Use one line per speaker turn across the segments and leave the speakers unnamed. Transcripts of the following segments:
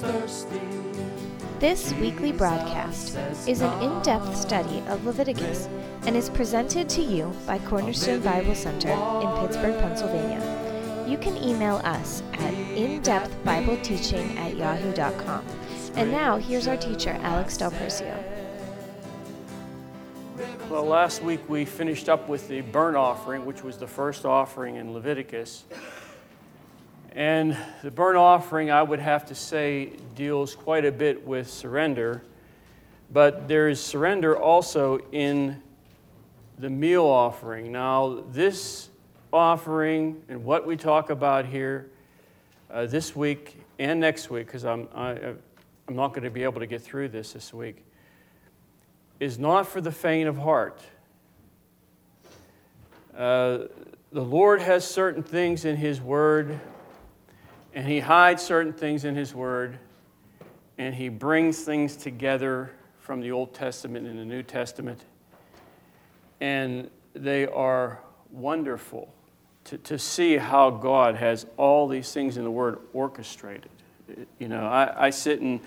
thirsty.
This weekly broadcast is an in depth study of Leviticus and is presented to you by Cornerstone Bible Center in Pittsburgh, Pennsylvania. You can email us at indepthbibleteaching at yahoo.com. And now, here's our teacher, Alex Del Percio.
Well, last week we finished up with the burnt offering, which was the first offering in Leviticus. And the burnt offering, I would have to say, deals quite a bit with surrender. But there is surrender also in the meal offering. Now, this offering and what we talk about here uh, this week and next week, because I'm, I, I'm not going to be able to get through this this week, is not for the faint of heart. Uh, the Lord has certain things in His Word, and He hides certain things in His Word, and He brings things together from the Old Testament and the New Testament, and they are wonderful to, to see how God has all these things in the Word orchestrated. You know, I, I sit and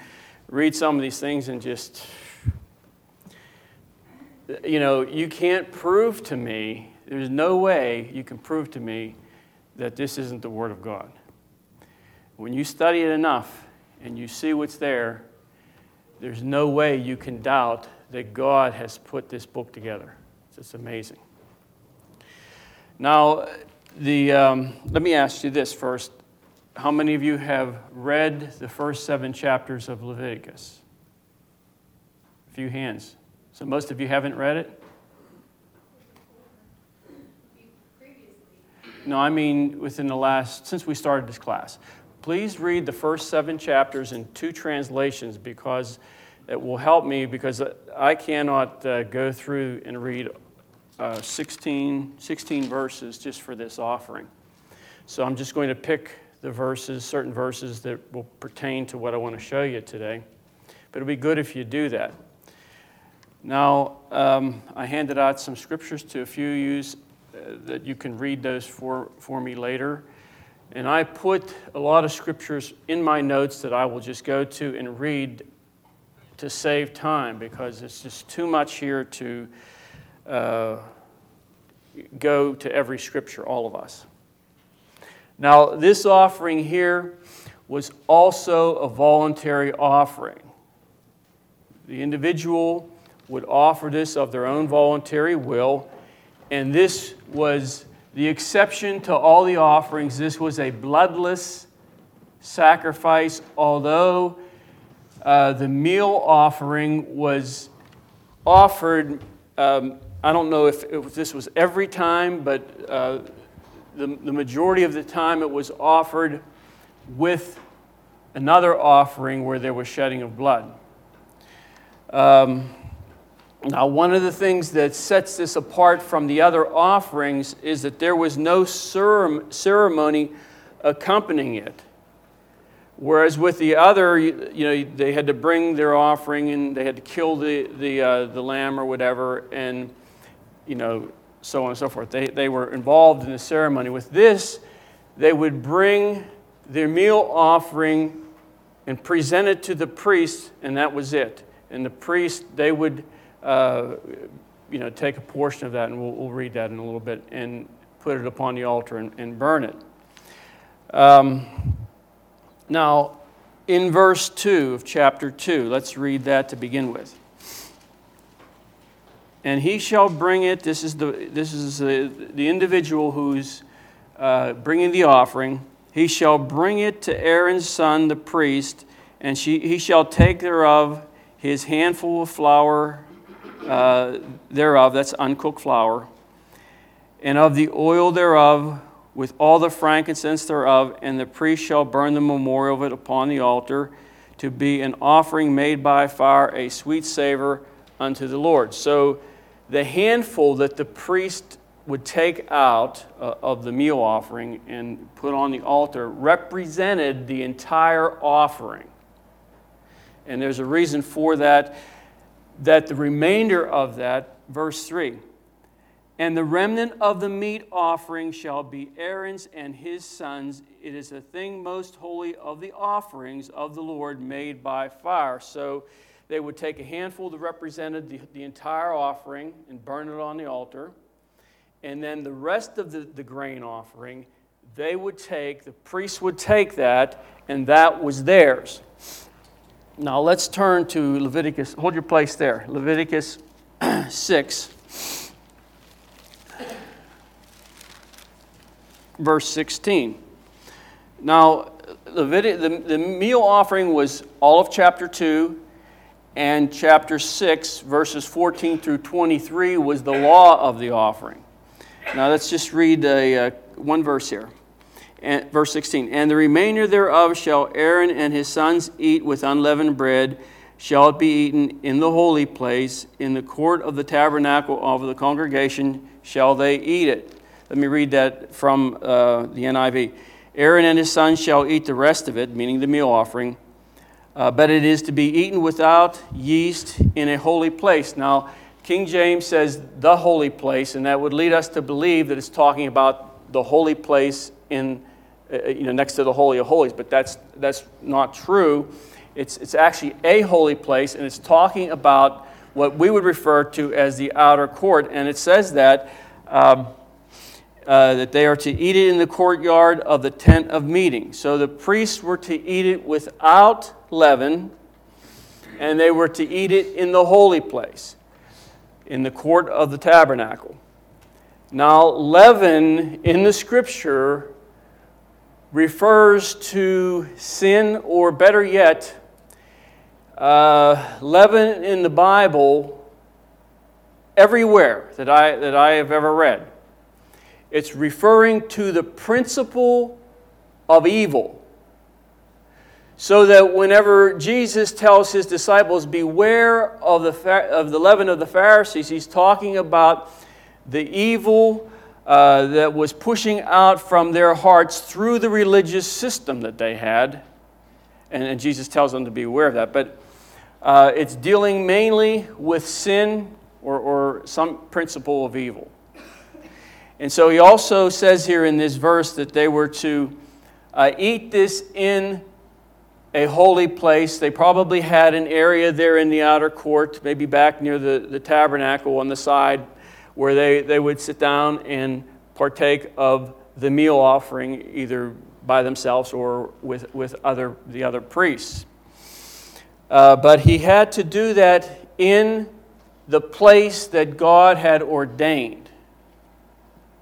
read some of these things and just you know, you can't prove to me, there's no way you can prove to me that this isn't the Word of God. When you study it enough and you see what's there, there's no way you can doubt that God has put this book together. It's just amazing. Now, the, um, let me ask you this first. How many of you have read the first seven chapters of Leviticus? A few hands. So most of you haven't read it? No, I mean within the last, since we started this class. Please read the first seven chapters in two translations because it will help me because I cannot uh, go through and read uh, 16, 16 verses just for this offering. So I'm just going to pick the verses, certain verses that will pertain to what I want to show you today. But it'll be good if you do that. Now, um, I handed out some scriptures to a few of you uh, that you can read those for, for me later. And I put a lot of scriptures in my notes that I will just go to and read to save time because it's just too much here to uh, go to every scripture, all of us. Now, this offering here was also a voluntary offering. The individual would offer this of their own voluntary will, and this was the exception to all the offerings. This was a bloodless sacrifice, although uh, the meal offering was offered. Um, I don't know if, if, this was every time, but uh, the, the majority of the time it was offered with another offering where there was shedding of blood. Um, now, one of the things that sets this apart from the other offerings is that there was no ceremony accompanying it. Whereas with the other, you know, they had to bring their offering and they had to kill the, the, uh, the lamb or whatever, and, you know, so on and so forth. They, they were involved in the ceremony. With this, they would bring their meal offering and present it to the priest, and that was it. And the priest, they would uh, you know, take a portion of that, and we'll, we'll, read that in a little bit, and put it upon the altar and, and burn it. Um, now, in verse 2 of chapter 2, let's read that to begin with. And he shall bring it, this is the, this is the, the individual who's uh, bringing the offering. He shall bring it to Aaron's son, the priest, and she, he shall take thereof his handful of flour uh, thereof, that's uncooked flour, and of the oil thereof, with all the frankincense thereof, and the priest shall burn the memorial of it upon the altar to be an offering made by fire, a sweet savor unto the Lord. So the handful that the priest would take out uh, of the meal offering and put on the altar represented the entire offering. And there's a reason for that that the remainder of that, verse 3, And the remnant of the meat offering shall be Aaron's and his sons. It is a thing most holy of the offerings of the Lord made by fire. So they would take a handful that represented the, the entire offering and burn it on the altar. And then the rest of the, the grain offering, they would take, the priests would take that, and that was theirs. Now let's turn to Leviticus. Hold your place there. Leviticus 6. verse 16. Now, the, the meal offering was all of chapter 2, and chapter 6, verses 14 through 23, was the law of the offering. Now, let's just read a, uh, one verse here. And, verse 16 And the remainder thereof shall Aaron and his sons eat with unleavened bread, shall it be eaten in the holy place, in the court of the tabernacle of the congregation shall they eat it. Let me read that from uh, the NIV. Aaron and his sons shall eat the rest of it, meaning the meal offering, uh, but it is to be eaten without yeast in a holy place. Now, King James says the holy place, and that would lead us to believe that it's talking about the holy place in, you know, next to the Holy of Holies, but that's, that's not true. It's, it's actually a holy place, and it's talking about what we would refer to as the outer court, and it says that. Um, uh, that they are to eat it in the courtyard of the tent of meeting. So the priests were to eat it without leaven, and they were to eat it in the holy place, in the court of the tabernacle. Now, leaven in the scripture refers to sin, or better yet, uh, leaven in the Bible everywhere that I, that I have ever read it's referring to the principle of evil. So that whenever Jesus tells his disciples, Beware of the, of the leaven of the Pharisees, he's talking about the evil uh, that was pushing out from their hearts through the religious system that they had. And, and Jesus tells them to be aware of that. But uh, it's dealing mainly with sin or, or some principle of evil. And so he also says here in this verse that they were to uh, eat this in a holy place. They probably had an area there in the outer court, maybe back near the, the tabernacle on the side, where they, they would sit down and partake of the meal offering, either by themselves or with, with other, the other priests. Uh, but he had to do that in the place that God had ordained.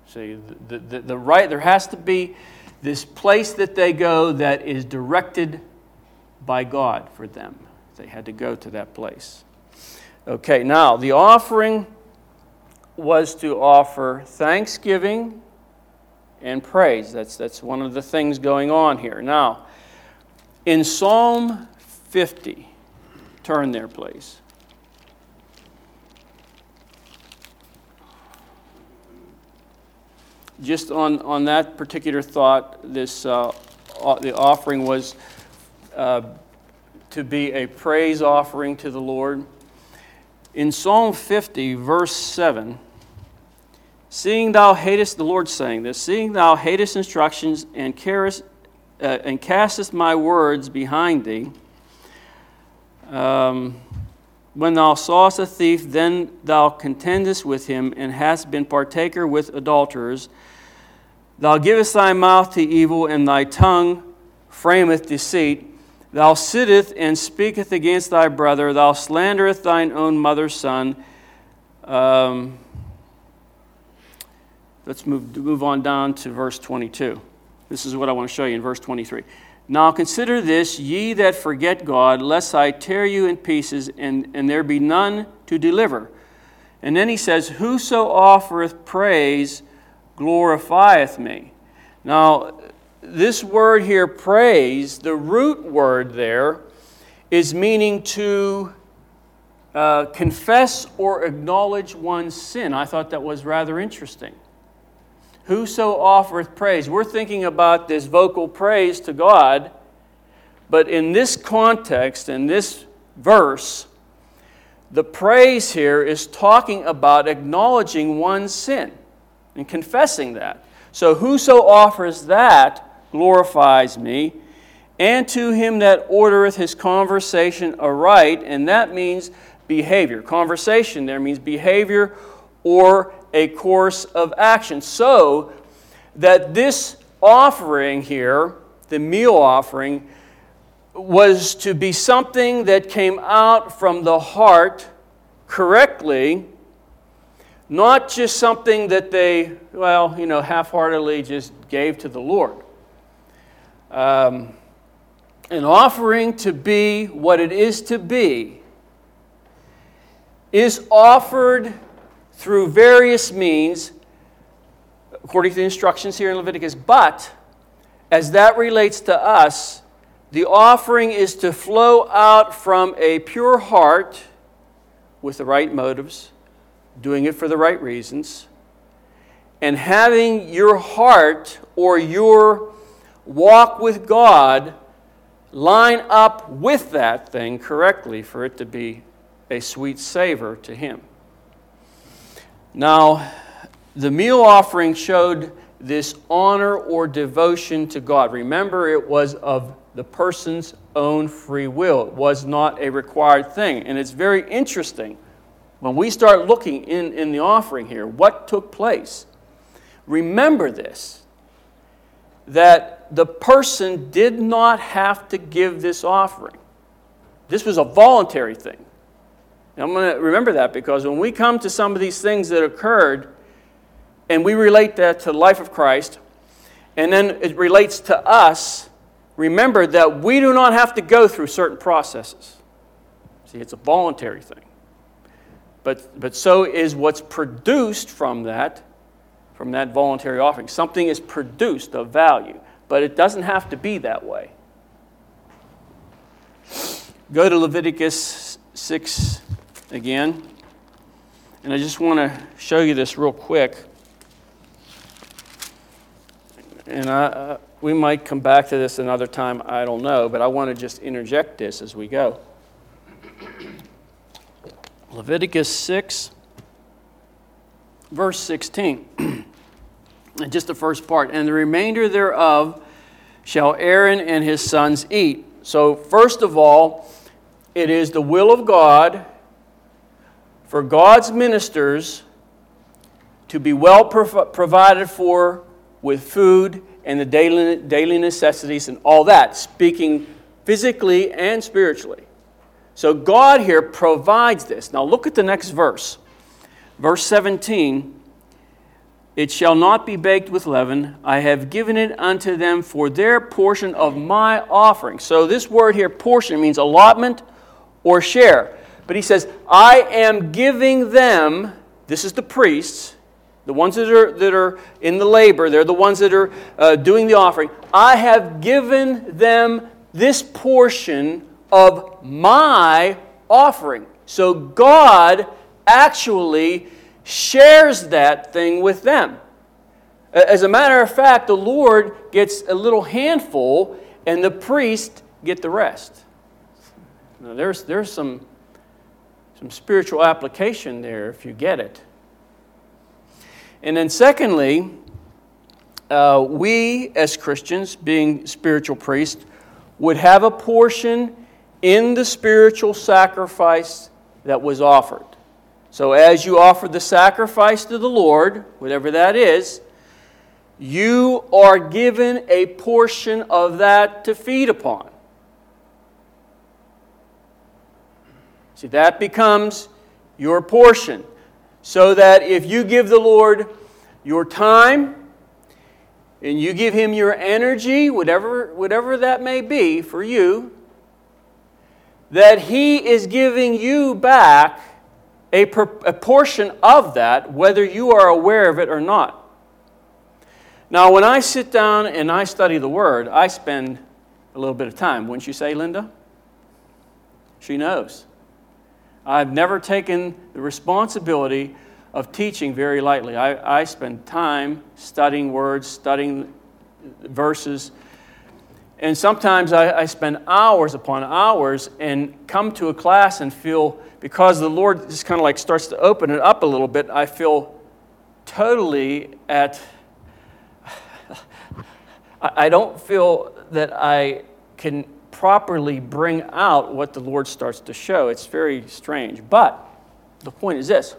See, the, the, the right, there has to be this place that they go that is directed by God for them. They had to go to that place. Okay, now the offering was to offer thanksgiving and praise. That's, that's one of the things going on here. Now, in Psalm 50, turn there, please. just on, on that particular thought, this, uh, the offering was uh, to be a praise offering to the Lord. In Psalm 50, verse 7, seeing thou hatest, the Lord saying this, seeing thou hatest instructions and, carest, uh, and castest my words behind thee, um, when thou sawest a thief, then thou contendest with him, and hast been partaker with adulterers. Thou givest thy mouth to evil, and thy tongue frameth deceit. Thou sittest and speakest against thy brother. Thou slanderest thine own mother's son. Um, let's move, move on down to verse 22. This is what I want to show you in verse 23. Now consider this, ye that forget God, lest I tear you in pieces, and, and there be none to deliver. And then he says, Whoso offereth praise glorifieth me. Now, this word here, praise, the root word there is meaning to uh, confess or acknowledge one's sin. I thought that was rather interesting. Whoso offereth praise. We're thinking about this vocal praise to God, but in this context, in this verse, the praise here is talking about acknowledging one's sin and confessing that. So, whoso offers that glorifies me, and to him that ordereth his conversation aright, and that means behavior. Conversation there means behavior or a course of action. So that this offering here, the meal offering, was to be something that came out from the heart correctly, not just something that they, well, you know, half heartedly just gave to the Lord. Um, an offering to be what it is to be is offered through various means, according to the instructions here in Leviticus, but as that relates to us, the offering is to flow out from a pure heart with the right motives, doing it for the right reasons, and having your heart or your walk with God line up with that thing correctly for it to be a sweet savor to Him. Now, the meal offering showed this honor or devotion to God. Remember, it was of the person's own free will, it was not a required thing. And it's very interesting when we start looking in, in the offering here what took place. Remember this that the person did not have to give this offering, this was a voluntary thing. And I'm going to remember that because when we come to some of these things that occurred and we relate that to the life of Christ, and then it relates to us, remember that we do not have to go through certain processes. See, it's a voluntary thing. But, but so is what's produced from that, from that voluntary offering. Something is produced of value, but it doesn't have to be that way. Go to Leviticus 6 again. And I just want to show you this real quick. And I, uh, we might come back to this another time, I don't know, but I want to just interject this as we go. Leviticus 6, verse 16. and just the first part. And the remainder thereof shall Aaron and his sons eat. So, first of all, it is the will of God for God's ministers to be well prov- provided for with food and the daily, daily necessities and all that, speaking physically and spiritually. So God here provides this. Now look at the next verse. Verse 17 It shall not be baked with leaven. I have given it unto them for their portion of my offering. So this word here, portion, means allotment or share. But he says, I am giving them, this is the priests, the ones that are, that are in the labor, they're the ones that are uh, doing the offering. I have given them this portion of my offering. So God actually shares that thing with them. As a matter of fact, the Lord gets a little handful and the priest get the rest. Now, there's, there's some some spiritual application there if you get it. And then, secondly, uh, we as Christians, being spiritual priests, would have a portion in the spiritual sacrifice that was offered. So, as you offer the sacrifice to the Lord, whatever that is, you are given a portion of that to feed upon. See, that becomes your portion. So that if you give the Lord your time and you give Him your energy, whatever, whatever that may be for you, that He is giving you back a, a portion of that, whether you are aware of it or not. Now, when I sit down and I study the Word, I spend a little bit of time. Wouldn't you say, Linda? She knows. I've never taken the responsibility of teaching very lightly. I, I spend time studying words, studying verses. And sometimes I, I spend hours upon hours and come to a class and feel, because the Lord just kind of like starts to open it up a little bit, I feel totally at, I don't feel that I can properly bring out what the Lord starts to show. It's very strange. But the point is this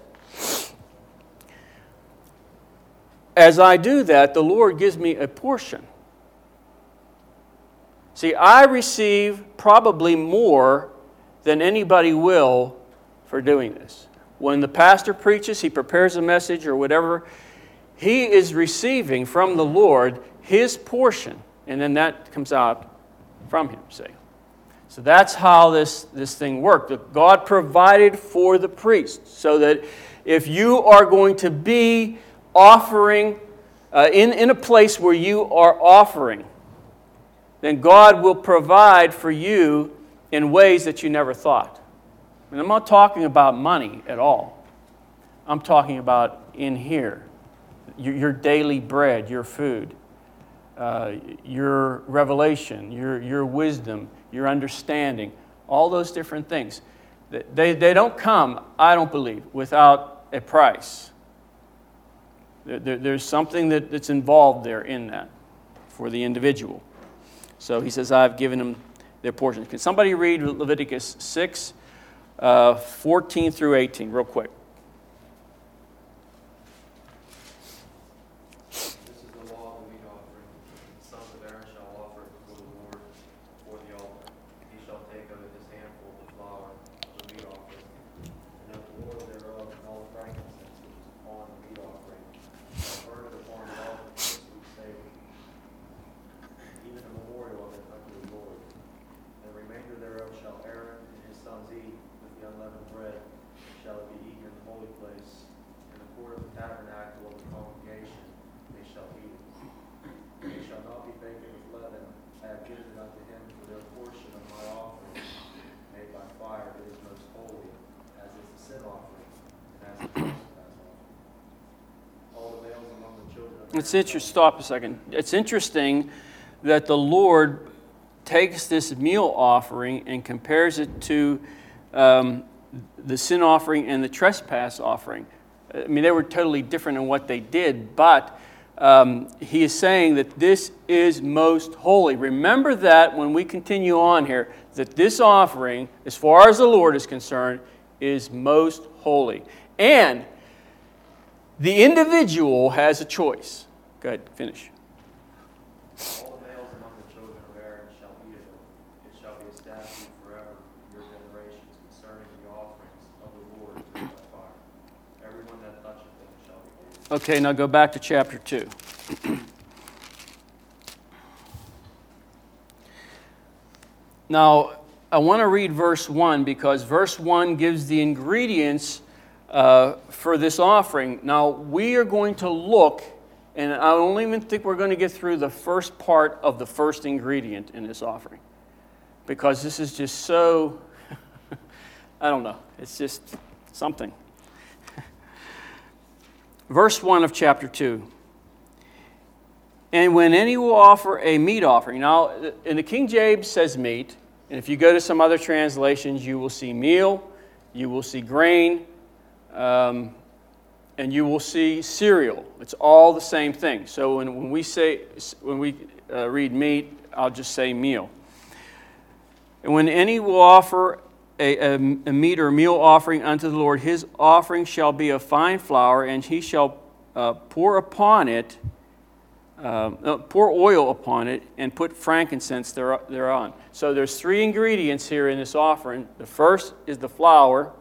as I do that, the Lord gives me a portion. See, I receive probably more than anybody will for doing this. When the pastor preaches, he prepares a message or whatever, he is receiving from the Lord his portion, and then that comes out from him, see. So that's how this, this thing worked. God provided for the priest so that if you are going to be offering uh, in, in a place where you are offering, then God will provide for you in ways that you never thought. And I'm not talking about money at all. I'm talking about in here your, your daily bread, your food, uh, your revelation, your, your wisdom, your understanding, all those different things. They, they don't come, I don't believe, without a price. There, there's something that, that's involved there in that for the individual. So he says, I've given them their portion. Can somebody read Leviticus 6, uh, 14 through 18, real quick? It's interesting. Stop a second. It's interesting that the Lord takes this meal offering and compares it to um, the sin offering and the trespass offering. I mean, they were totally different in what they did, but um, he is saying that this is most holy. Remember that when we continue on here, that this offering, as far as the Lord is concerned, is most holy. And the individual has a choice. Go ahead, finish.
All the males among the children of Aaron shall eat it. It shall be a statute forever your generations concerning the offerings of the Lord by fire. Everyone that toucheth them shall be
Okay, now go back to chapter 2. now, I want to read verse 1 because verse 1 gives the ingredients uh, for this offering. Now, we are going to look, and I don't even think we're going to get through the first part of the first ingredient in this offering because this is just so, I don't know, it's just something. Verse 1 of chapter 2. And when any will offer a meat offering, now in the King James says meat, and if you go to some other translations, you will see meal, you will see grain, um, and you will see cereal. It's all the same thing. So when, when we say when we uh, read meat, I'll just say meal. And when any will offer a, a, a, meat or meal offering unto the Lord, his offering shall be of fine flour, and he shall uh, pour upon it, uh, pour oil upon it, and put frankincense there, thereon. So there's three ingredients here in this offering. The first is the flour.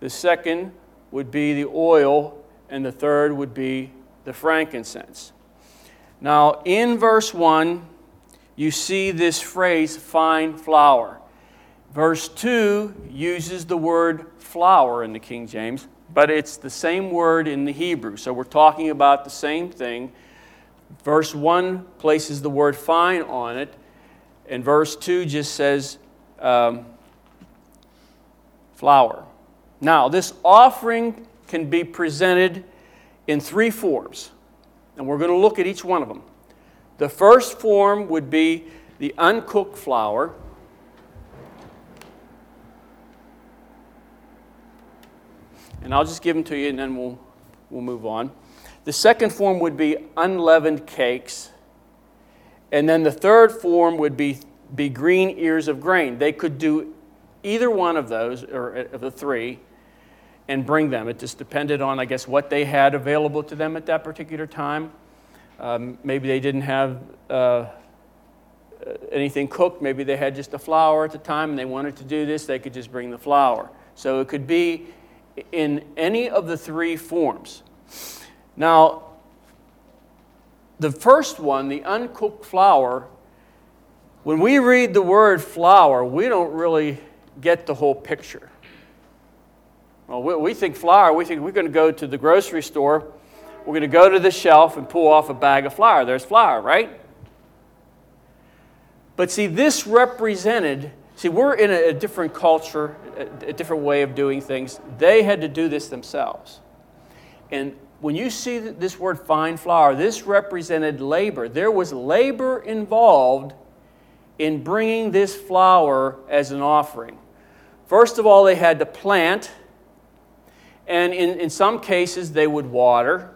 The second would be the oil, and the third would be the frankincense. Now, in verse 1, you see this phrase, fine flour. Verse 2 uses the word flour in the King James, but it's the same word in the Hebrew. So we're talking about the same thing. Verse 1 places the word fine on it, and verse 2 just says um, flour. Now, this offering can be presented in three forms, and we're going to look at each one of them. The first form would be the uncooked flour. And I'll just give them to you and then we'll, we'll move on. The second form would be unleavened cakes. And then the third form would be, be green ears of grain. They could do either one of those, or of the three, and bring them. It just depended on, I guess, what they had available to them at that particular time. Um, maybe they didn't have uh, anything cooked. Maybe they had just a flour at the time and they wanted to do this, they could just bring the flour. So it could be in any of the three forms. Now, the first one, the uncooked flour, when we read the word flour, we don't really get the whole picture. Well, we, we think flour, we think we're going to go to the grocery store, we're going to go to the shelf and pull off a bag of flour. There's flour, right? But see, this represented, see, we're in a, a different culture, a, a different way of doing things. They had to do this themselves. And when you see this word fine flour, this represented labor. There was labor involved in bringing this flour as an offering. First of all, they had to plant, and in, in some cases, they would water.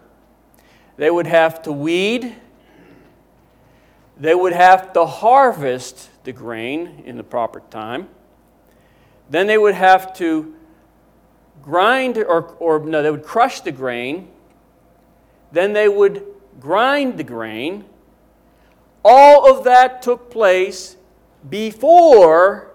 They would have to weed. They would have to harvest the grain in the proper time. Then they would have to grind, or, or no, they would crush the grain then they would grind the grain. All of that took place before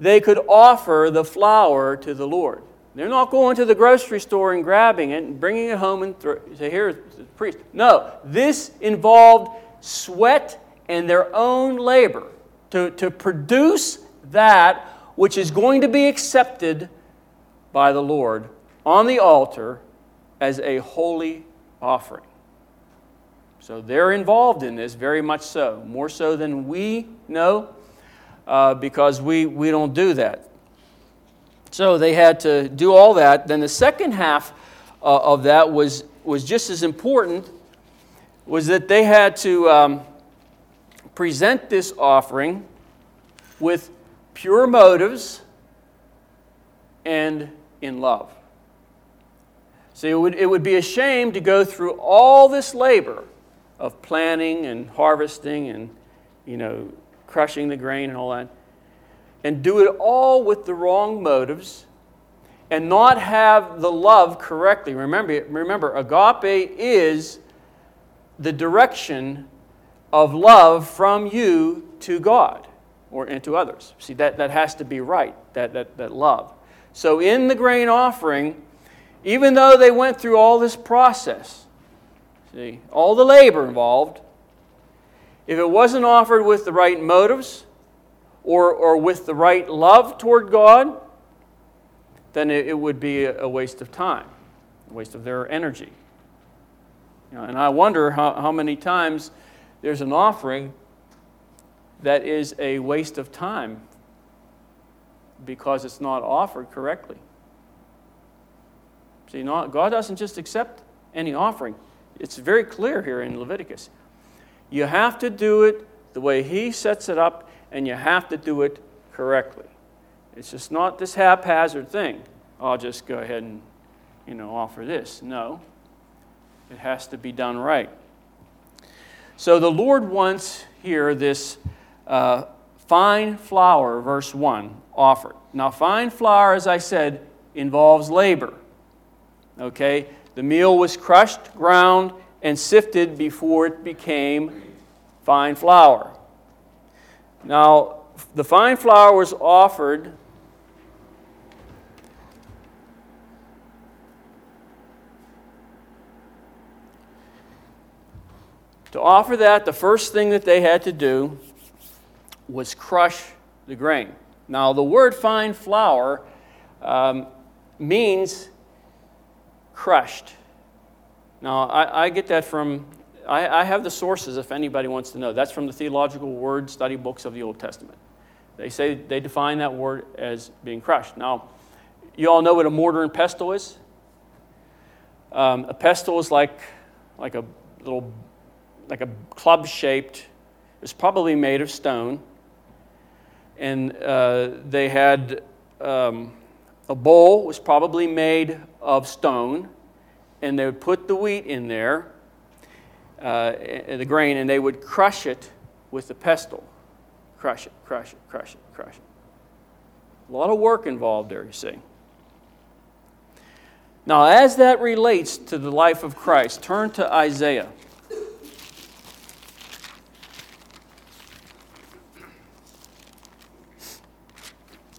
they could offer the flour to the Lord. They're not going to the grocery store and grabbing it and bringing it home and say, "Here's the priest." No, this involved sweat and their own labor to, to produce that which is going to be accepted by the Lord on the altar as a holy offering. So they're involved in this very much so, more so than we know, uh, because we, we don't do that. So they had to do all that. Then the second half uh, of that was, was just as important, was that they had to um, present this offering with pure motives and in love. See, it would, it would be a shame to go through all this labor of planning and harvesting and, you know, crushing the grain and all that, and do it all with the wrong motives and not have the love correctly. Remember, remember agape is the direction of love from you to God or into others. See, that, that has to be right, that, that, that love. So in the grain offering, even though they went through all this process, see, all the labor involved, if it wasn't offered with the right motives or, or with the right love toward God, then it, it would be a waste of time, a waste of their energy. You know, and I wonder how, how many times there's an offering that is a waste of time because it's not offered correctly. See, not, God doesn't just accept any offering. It's very clear here in Leviticus. You have to do it the way He sets it up, and you have to do it correctly. It's just not this haphazard thing. I'll just go ahead and, you know, offer this. No, it has to be done right. So the Lord wants here this uh, fine flour, verse 1, offered. Now, fine flour, as I said, involves labor. Okay? The meal was crushed, ground, and sifted before it became fine flour. Now, the fine flour was offered To offer that, the first thing that they had to do was crush the grain. Now, the word fine flour um, means crushed. Now, I, I get that from, I, I, have the sources if anybody wants to know. That's from the theological word study books of the Old Testament. They say they define that word as being crushed. Now, you all know what a mortar and pestle is? Um, a pestle is like, like a little, like a club shaped it's probably made of stone. And uh, they had um, a bowl was probably made of stone, and they would put the wheat in there, uh, the grain, and they would crush it with the pestle. Crush it, crush it, crush it, crush it. A lot of work involved there, you see. Now, as that relates to the life of Christ, turn to Isaiah.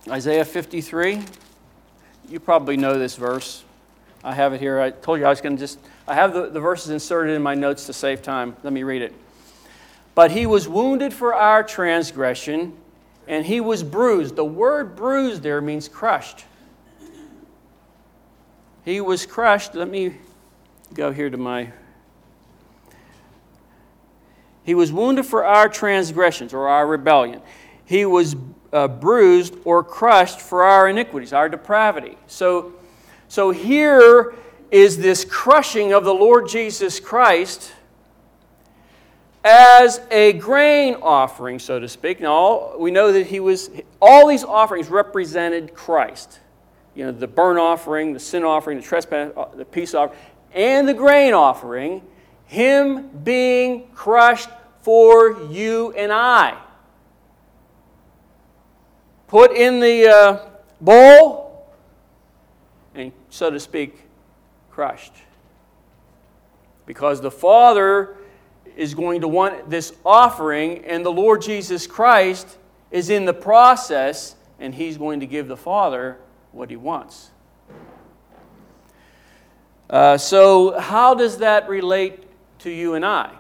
Isaiah 53. You probably know this verse. I have it here. I told you I was going to just, I have the, the verses inserted in my notes to save time. Let me read it. But he was wounded for our transgression, and he was bruised. The word bruised there means crushed. He was crushed. Let me go here to my. He was wounded for our transgressions or our rebellion. He was uh, bruised or crushed for our iniquities, our depravity. So, so here is this crushing of the Lord Jesus Christ as a grain offering, so to speak. Now, we know that he was, all these offerings represented Christ. You know, the burnt offering, the sin offering, the trespass, uh, the peace offering, and the grain offering, him being crushed for you and I put in the uh, bowl, so to speak, crushed. Because the Father is going to want this offering, and the Lord Jesus Christ is in the process, and He's going to give the Father what He wants. Uh, so, how does that relate to you and I?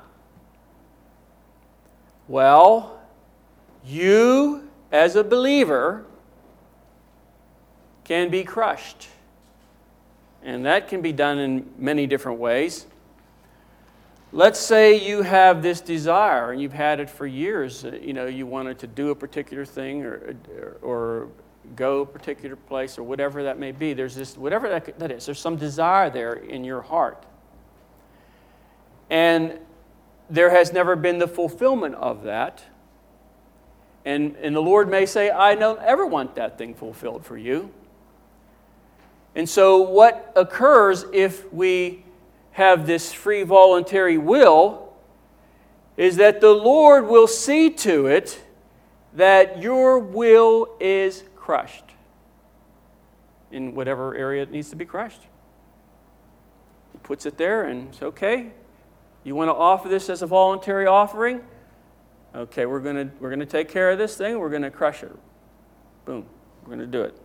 Well, you as a believer can be crushed. And that can be done in many different ways. Let's say you have this desire and you've had it for years. Uh, you know, you wanted to do a particular thing or, or go a particular place or whatever that may be. There's this, whatever that, that is, there's some desire there in your heart. And there has never been the fulfillment of that. And, and the Lord may say, I don't ever want that thing fulfilled for you. And so, what occurs if we have this free voluntary will is that the Lord will see to it that your will is crushed in whatever area it needs to be crushed. He puts it there and it's okay. You want to offer this as a voluntary offering? Okay, we're going to we're going to take care of this thing. We're going to crush it. Boom. We're going to do it.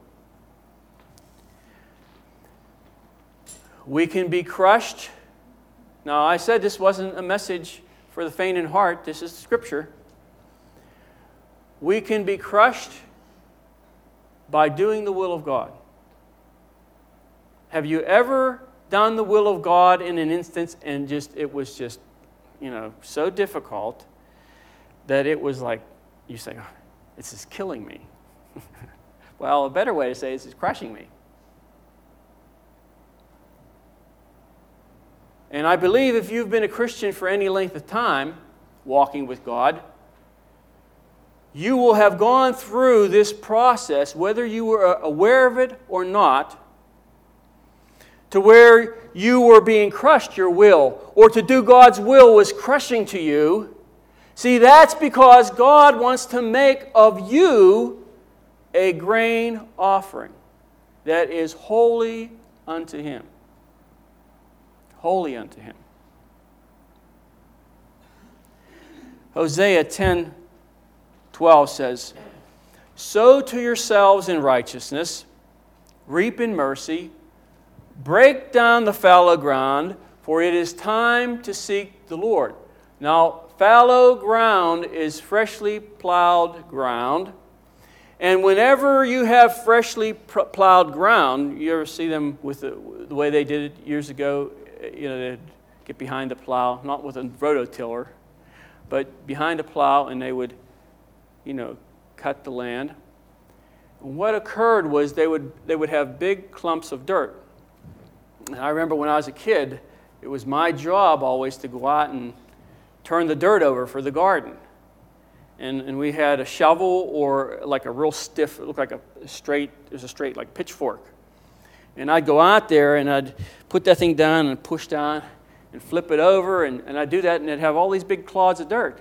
We can be crushed. Now, I said this wasn't a message for the faint in heart. This is scripture. We can be crushed by doing the will of God. Have you ever done the will of God in an instance and just it was just, you know, so difficult that it was like, you say, oh, this is killing me. well, a better way to say is it's crushing me. And I believe if you've been a Christian for any length of time, walking with God, you will have gone through this process, whether you were uh, aware of it or not, to where you were being crushed, your will, or to do God's will was crushing to you. See, that's because God wants to make of you a grain offering that is holy unto Him. Holy unto Him. Hosea 10 12 says, Sow to yourselves in righteousness, reap in mercy, break down the fallow ground, for it is time to seek the Lord. Now, fallow ground is freshly plowed ground. And whenever you have freshly plowed ground, you ever see them with the, the way they did it years ago? You know, they'd get behind the plow, not with a rototiller, but behind a plow, and they would, you know, cut the land. And what occurred was they would, they would have big clumps of dirt. And I remember when I was a kid, it was my job always to go out and turn the dirt over for the garden. and, and we had a shovel or like a real stiff, it looked like a straight, it was a straight like pitchfork. And I'd go out there and I'd put that thing down and push down and flip it over, and, and I'd do that, and it'd have all these big clods of dirt.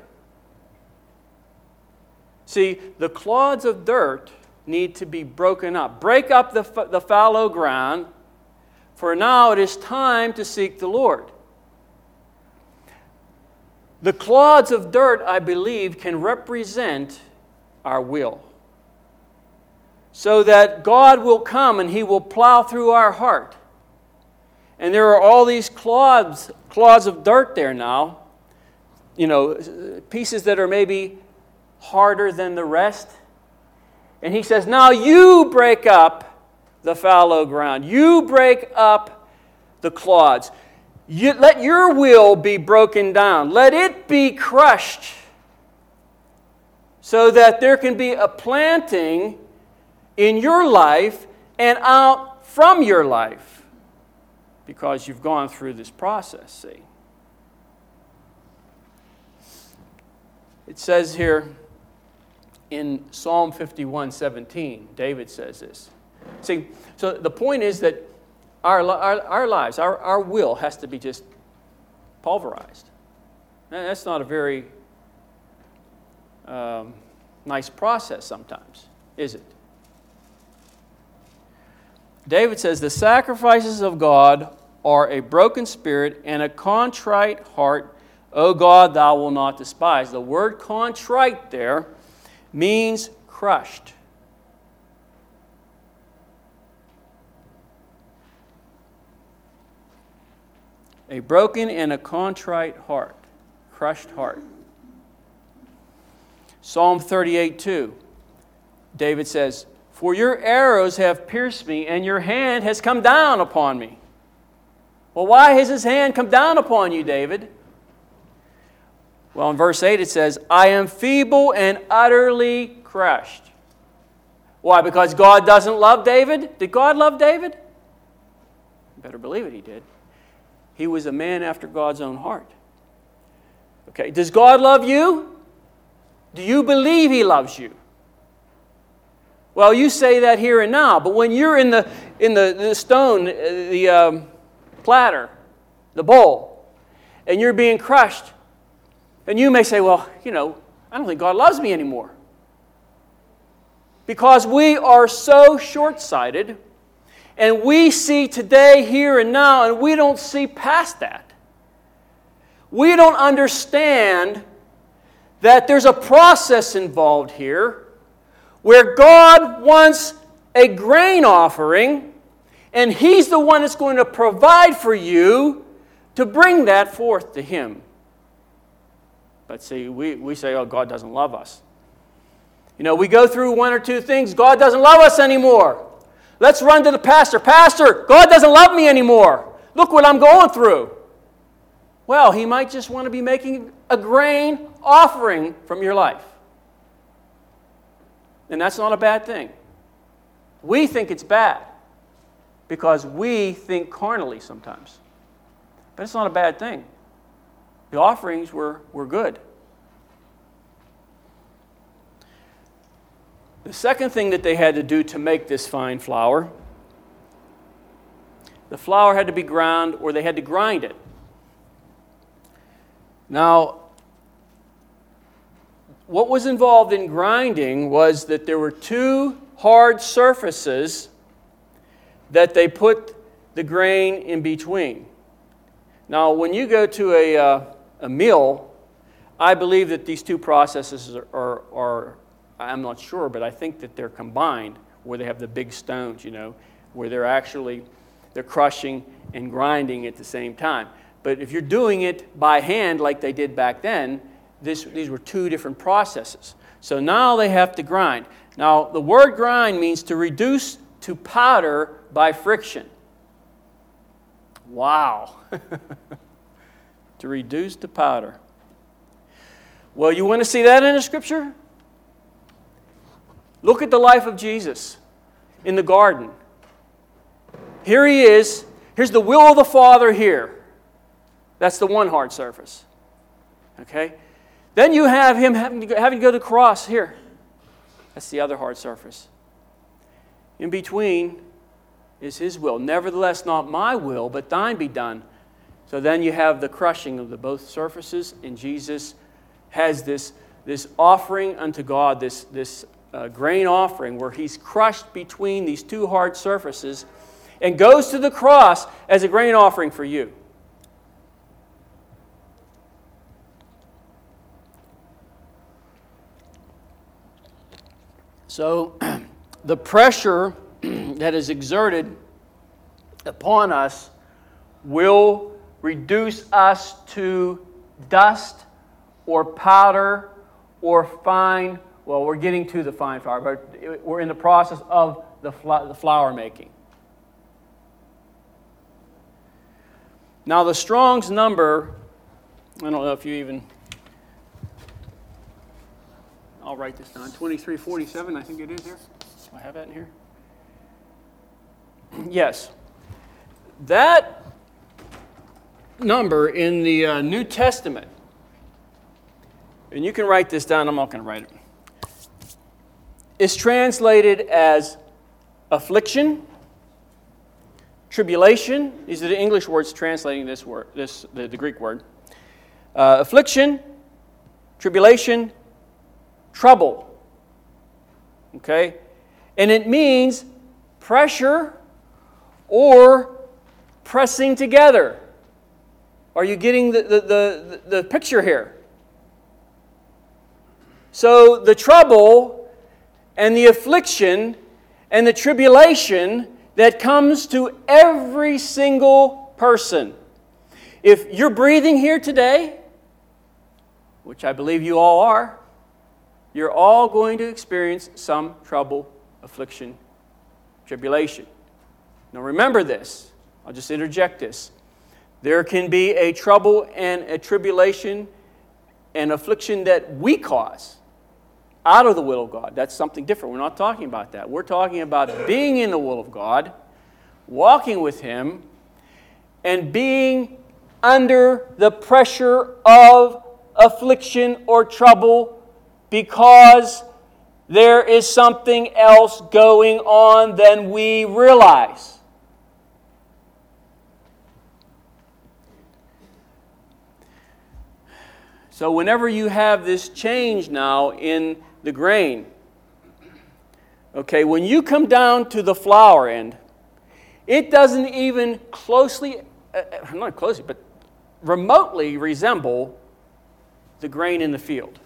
See, the clods of dirt need to be broken up. Break up the, the fallow ground, for now it is time to seek the Lord. The clods of dirt, I believe, can represent our will. So that God will come and He will plow through our heart. And there are all these clods, clods of dirt there now, you know, pieces that are maybe harder than the rest. And he says, Now you break up the fallow ground, you break up the clods. You, let your will be broken down, let it be crushed so that there can be a planting in your life and out from your life because you've gone through this process, see. It says here, in Psalm 51 17, David says this. See, so the point is that our, our, our lives, our, our will has to be just pulverized. And that's not a very um, nice process sometimes, is it? David says, The sacrifices of God are a broken spirit and a contrite heart. O God, thou wilt not despise. The word contrite there means crushed. A broken and a contrite heart, crushed heart. Psalm 38 2, David says, For your arrows have pierced me, and your hand has come down upon me. Well, why has his hand come down upon you, David? Well, in verse 8 it says, I am feeble and utterly crushed. Why? Because God doesn't love David? Did God love David? You better believe it, he did. He was a man after God's own heart. Okay, does God love you? Do you believe he loves you? Well, you say that here and now, but when you're in the, in the, the stone, the um, platter, the bowl, and you're being crushed, and you may say, well, you know, I don't think God loves me anymore. Because we are so short sighted, and we see today, here, and now, and we don't see past that. We don't understand that there's a process involved here where God wants a grain offering, and He's the one that's going to provide for you to bring that forth to Him. But see, we, we say, oh, God doesn't love us. You know, we go through one or two things, God doesn't love us anymore. Let's run to the pastor. Pastor, God doesn't love me anymore. Look what I'm going through. Well, he might just want to be making a grain offering from your life. And that's not a bad thing. We think it's bad because we think carnally sometimes. But it's not a bad thing. The offerings were, were good. The second thing that they had to do to make this fine flour, the flour had to be ground or they had to grind it. Now, what was involved in grinding was that there were two hard surfaces that they put the grain in between. Now, when you go to a, uh, a mill, I believe that these two processes are, are, are, I'm not sure, but I think that they're combined where they have the big stones, you know, where they're actually, they're crushing and grinding at the same time. But if you're doing it by hand like they did back then, this, these were two different processes. So now they have to grind. Now, the word grind means to reduce to powder by friction. Wow. to reduce to powder. Well, you want to see that in the scripture? Look at the life of Jesus in the garden. Here he is. Here's the will of the Father here. That's the one hard surface. Okay? Then you have him having to, go, having to go to the cross here. That's the other hard surface. In between is his will. Nevertheless, not my will, but thine be done. So then you have the crushing of the both surfaces, and Jesus has this, this offering unto God, this, this uh, grain offering, where he's crushed between these two hard surfaces and goes to the cross as a grain offering for you. So, the pressure that is exerted upon us will reduce us to dust or powder or fine. Well, we're getting to the fine flour, but we're in the process of the, the flour making. Now, the Strong's number, I don't know if you even I'll write this down. 2347, I think it is here. Do I have that in here? yes. That number in the uh, New Testament, and you can write this down, I'm not going to write it, is translated as affliction, tribulation. These are the English words translating this word, this the, the Greek word. Uh, affliction, tribulation, trouble. Okay? And it means pressure or pressing together. Are you getting the, the, the, the, picture here? So the trouble and the affliction and the tribulation that comes to every single person. If you're breathing here today, which I believe you all are, you're all going to experience some trouble, affliction, tribulation. Now remember this. I'll just interject this. There can be a trouble and a tribulation and affliction that we cause out of the will of God. That's something different. We're not talking about that. We're talking about being in the will of God, walking with Him, and being under the pressure of affliction or trouble because there is something else going on than we realize. So, whenever you have this change now in the grain, okay, when you come down to the flour end, it doesn't even closely, uh, uh not closely, but remotely resemble the grain in the field.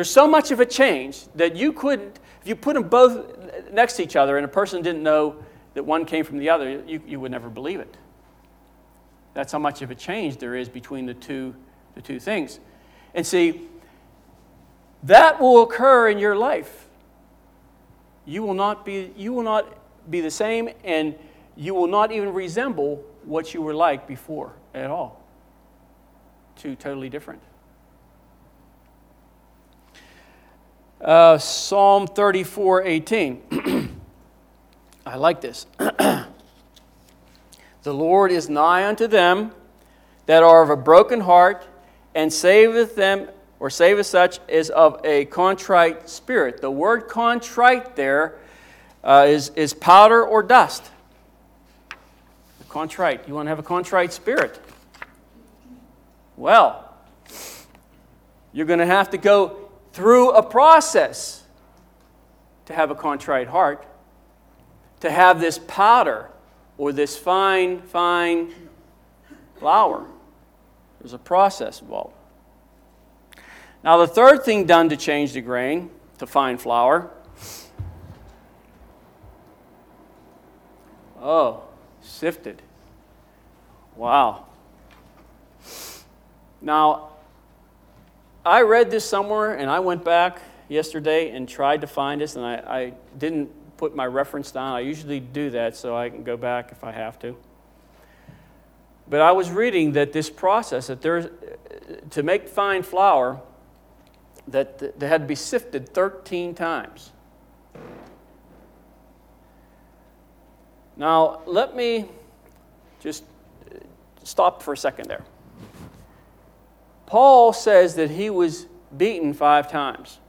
There's so much of a change that you couldn't, if you put them both next to each other and a person didn't know that one came from the other, you, you would never believe it. That's how much of a change there is between the two, the two things. And see, that will occur in your life. You will not be, you will not be the same, and you will not even resemble what you were like before at all. Two totally different. Uh, Psalm 34 18. I like this. the Lord is nigh unto them that are of a broken heart, and saveth them, or saveth such as of a contrite spirit. The word contrite there uh, is is powder or dust. Contrite. You want to have a contrite spirit? Well, you're going to have to go through a process to have a contrite heart, to have this powder or this fine, fine flour. There's a process involved. Now, the third thing done to change the grain to fine flour. Oh, sifted. Wow. Now, I read this somewhere and I went back yesterday and tried to find this, and I, I didn't put my reference down. I usually do that so I can go back if I have to. But I was reading that this process, that there's, to make fine flour, that they had to be sifted 13 times. Now, let me just stop for a second there. Paul says that he was beaten five times.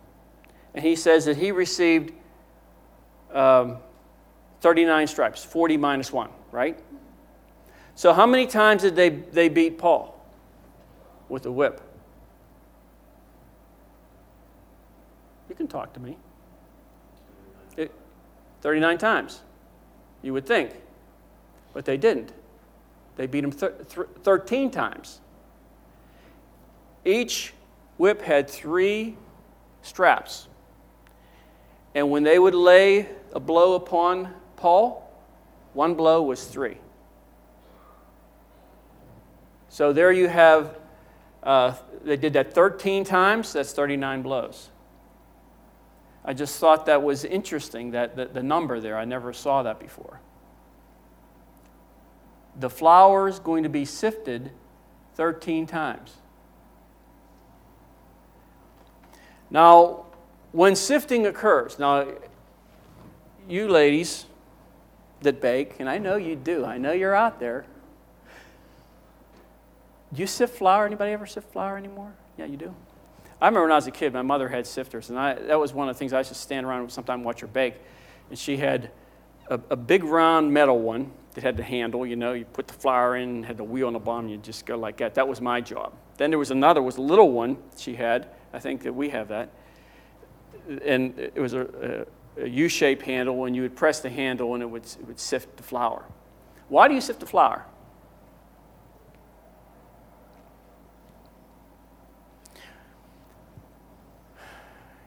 And he says that he received um, 39 stripes, 40 minus 1, right? So, how many times did they, they beat Paul with a whip? You can talk to me. It, 39 times, you would think. But they didn't. They beat him thir- th- 13 times. Each whip had three straps. And when they would lay a blow upon Paul, one blow was three. So there you have, uh, they did that 13 times, that's 39 blows. I just thought that was interesting, that, that the number there. I never saw that before. The flour is going to be sifted 13 times. Now, when sifting occurs, now, you ladies that bake, and I know you do, I know you're out there. Do you sift flour? Anybody ever sift flour anymore? Yeah, you do. I remember when I was a kid, my mother had sifters, and I, that was one of the things I used to stand around and sometimes watch her bake. And she had a, a, big round metal one that had the handle, you know, you put the flour in, had the wheel on the bottom, you just go like that. That was my job. Then there was another, was a little one she had. I think that we have that. And it was a, a, a U-shaped handle, and you would press the handle and it would, it would sift the flour. Why do you sift the flour?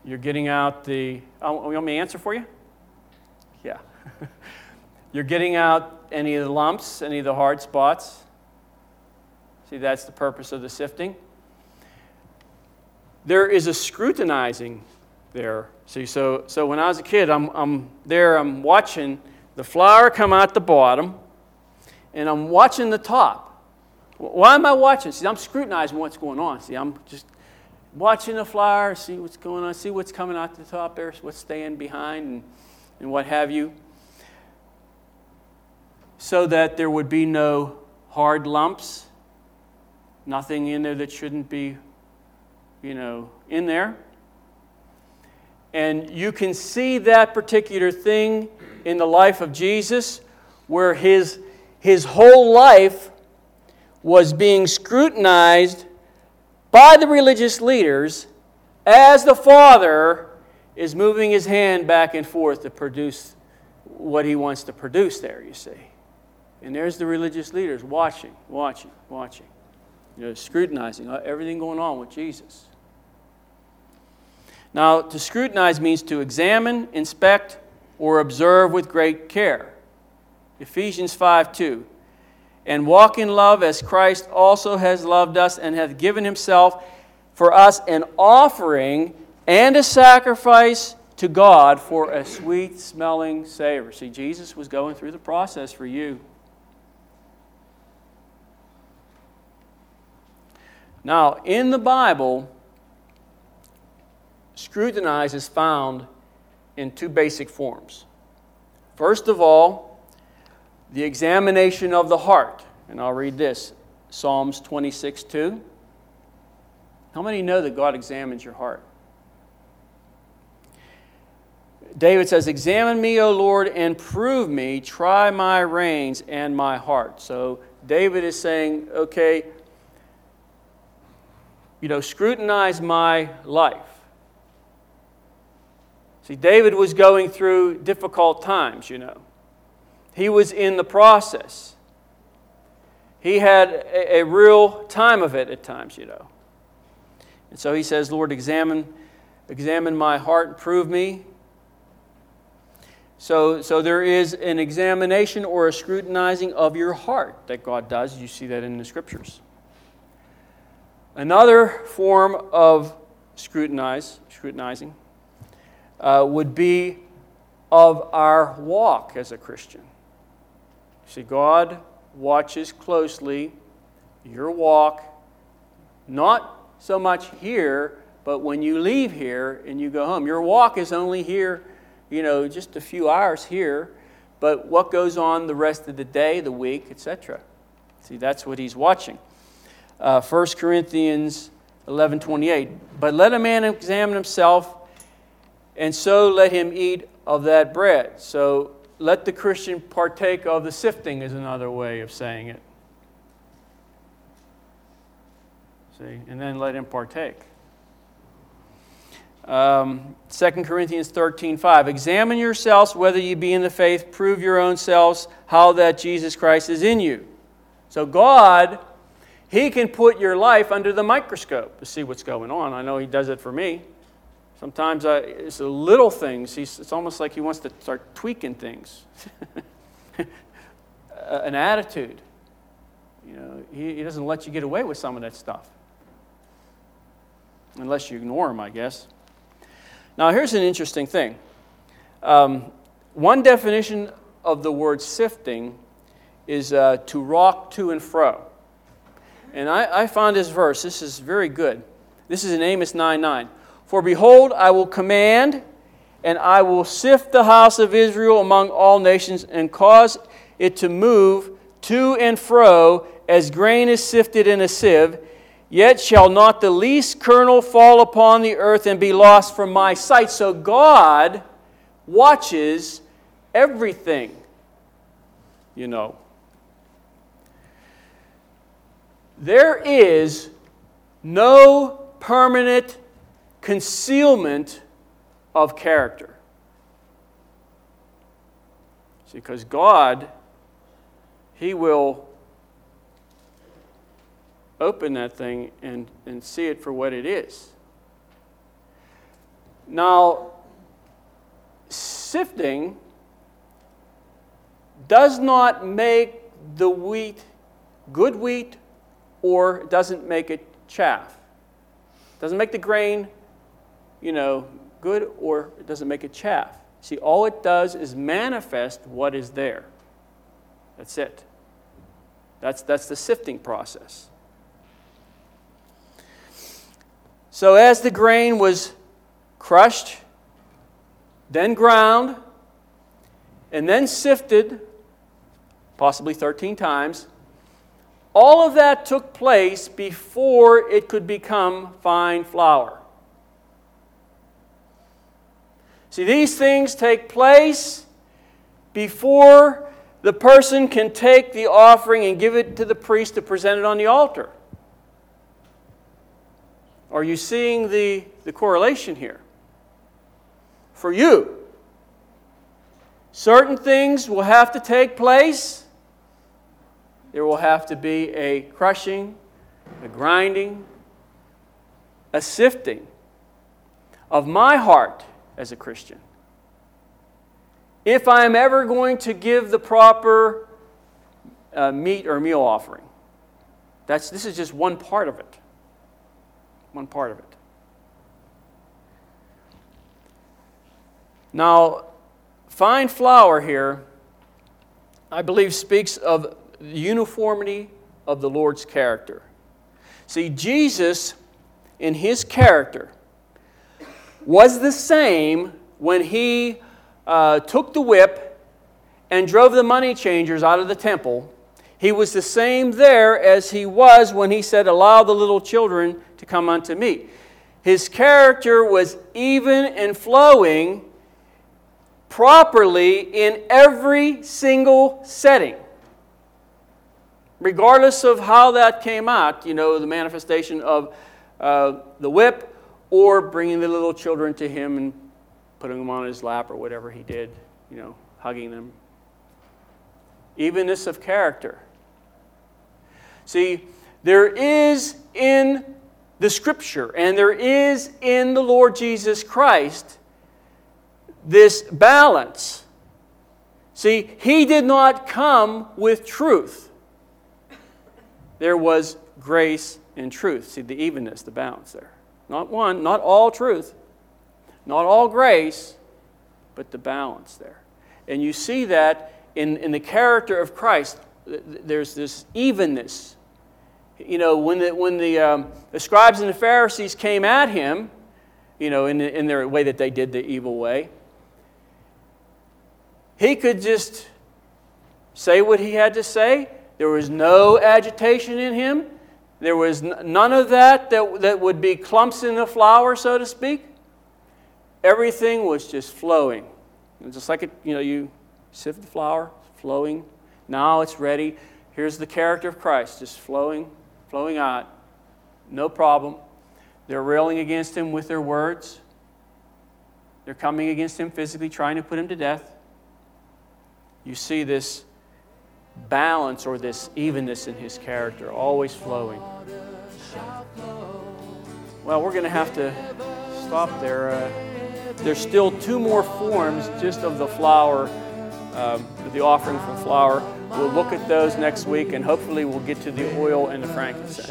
You're getting out the. Oh, oh, you want me to answer for you? Yeah. You're getting out any of the lumps, any of the hard spots. See, that's the purpose of the sifting. There is a scrutinizing there. See, so, so when I was a kid, I'm, I'm there, I'm watching the flour come out the bottom, and I'm watching the top. Why am I watching? See, I'm scrutinizing what's going on. See, I'm just watching the flour, see what's going on, see what's coming out the top there, what's staying behind, and, and what have you, so that there would be no hard lumps, nothing in there that shouldn't be, you know, in there. And you can see that particular thing in the life of Jesus, where his, his whole life was being scrutinized by the religious leaders as the Father is moving his hand back and forth to produce what he wants to produce there, you see. And there's the religious leaders watching, watching, watching, you know, scrutinizing everything going on with Jesus. Now, to scrutinize means to examine, inspect, or observe with great care. Ephesians 5 2 and walk in love as Christ also has loved us and hath given himself for us an offering and a sacrifice to God for a sweet smelling savor. See, Jesus was going through the process for you. Now, in the Bible, scrutinize is found in two basic forms. First of all, the examination of the heart. And I'll read this Psalms 26 2. How many know that God examines your heart? David says, Examine me, O Lord, and prove me. Try my reins and my heart. So David is saying, okay, you know, scrutinize my life. See, David was going through difficult times, you know. He was in the process. He had a, a real time of it at times, you know. And so he says, Lord, examine, examine my heart and prove me. So, so there is an examination or a scrutinizing of your heart that God does. You see that in the scriptures. Another form of scrutinize, scrutinizing uh, would be of our walk as a Christian. See, God watches closely your walk, not so much here, but when you leave here and you go home. Your walk is only here, you know, just a few hours here, but what goes on the rest of the day, the week, etc. See, that's what he's watching. Uh, 1 Corinthians 11:28. But let a man examine himself, and so let him eat of that bread. So let the Christian partake of the sifting is another way of saying it. See, and then let him partake. Um, 2 Corinthians 13, 5. Examine yourselves whether you be in the faith, prove your own selves how that Jesus Christ is in you. So, God, He can put your life under the microscope to see what's going on. I know He does it for me. Sometimes it's the little things. He's, it's almost like He wants to start tweaking things. An attitude. You know, he, he doesn't let you get away with some of that stuff. Unless you ignore him, I guess. Now, here's an interesting thing. Um, one definition of the word sifting is uh, to rock to and fro. And I, I found this verse. This is very good. This is in Amos 9 9. For behold, I will command, and I will sift the house of Israel among all nations, and cause it to move to and fro as grain is sifted in a sieve Yet shall not the least kernel fall upon the earth and be lost from my sight. So God watches everything, you know. There is no permanent concealment of character. See, because God, He will open that thing and, and see it for what it is. Now, sifting does not make the wheat good wheat or doesn't make it chaff. Doesn't make the grain, you know, good or it doesn't make it chaff. See, all it does is manifest what is there. That's it. That's, that's the sifting process. So, as the grain was crushed, then ground, and then sifted, possibly 13 times, all of that took place before it could become fine flour. See, these things take place before the person can take the offering and give it to the priest to present it on the altar. Are you seeing the, the correlation here? For you, certain things will have to take place. There will have to be a crushing, a grinding, a sifting of my heart as a Christian. If I am ever going to give the proper uh, meat or meal offering, that's, this is just one part of it one part of it. Now, fine flour here, I believe, speaks of the uniformity of the Lord's character. See, Jesus, in his character, was the same when he uh, took the whip and drove the money changers out of the temple. He was the same there as he was when he said, Allow the little children to come unto me. His character was even and flowing properly in every single setting. Regardless of how that came out, you know, the manifestation of uh, the whip or bringing the little children to him and putting them on his lap or whatever he did, you know, hugging them. Evenness of character. See, there is in the Scripture, and there is in the Lord Jesus Christ this balance. See, he did not come with truth. There was grace and truth. See, the evenness, the balance there. Not one, not all truth, not all grace, but the balance there. And you see that in, in the character of Christ. There's this evenness you know, when the, when the, um, the scribes and the Pharisees came at him, you know, in, the, in their way that they did the evil way, he could just say what he had to say. There was no agitation in him. There was none of that, that that would be clumps in the flour, so to speak. Everything was just flowing. Just like you know, you sift the flour, flowing. Now it's ready. Here's the character of Christ, just flowing, flowing out. No problem. They're railing against him with their words. They're coming against him physically, trying to put him to death. You see this balance or this evenness in his character, always flowing. Well, we're going to have to stop there. Uh, there's still two more forms just of the flour, um, the offering from flour. We'll look at those next week, and hopefully, we'll get to the oil and the frankincense.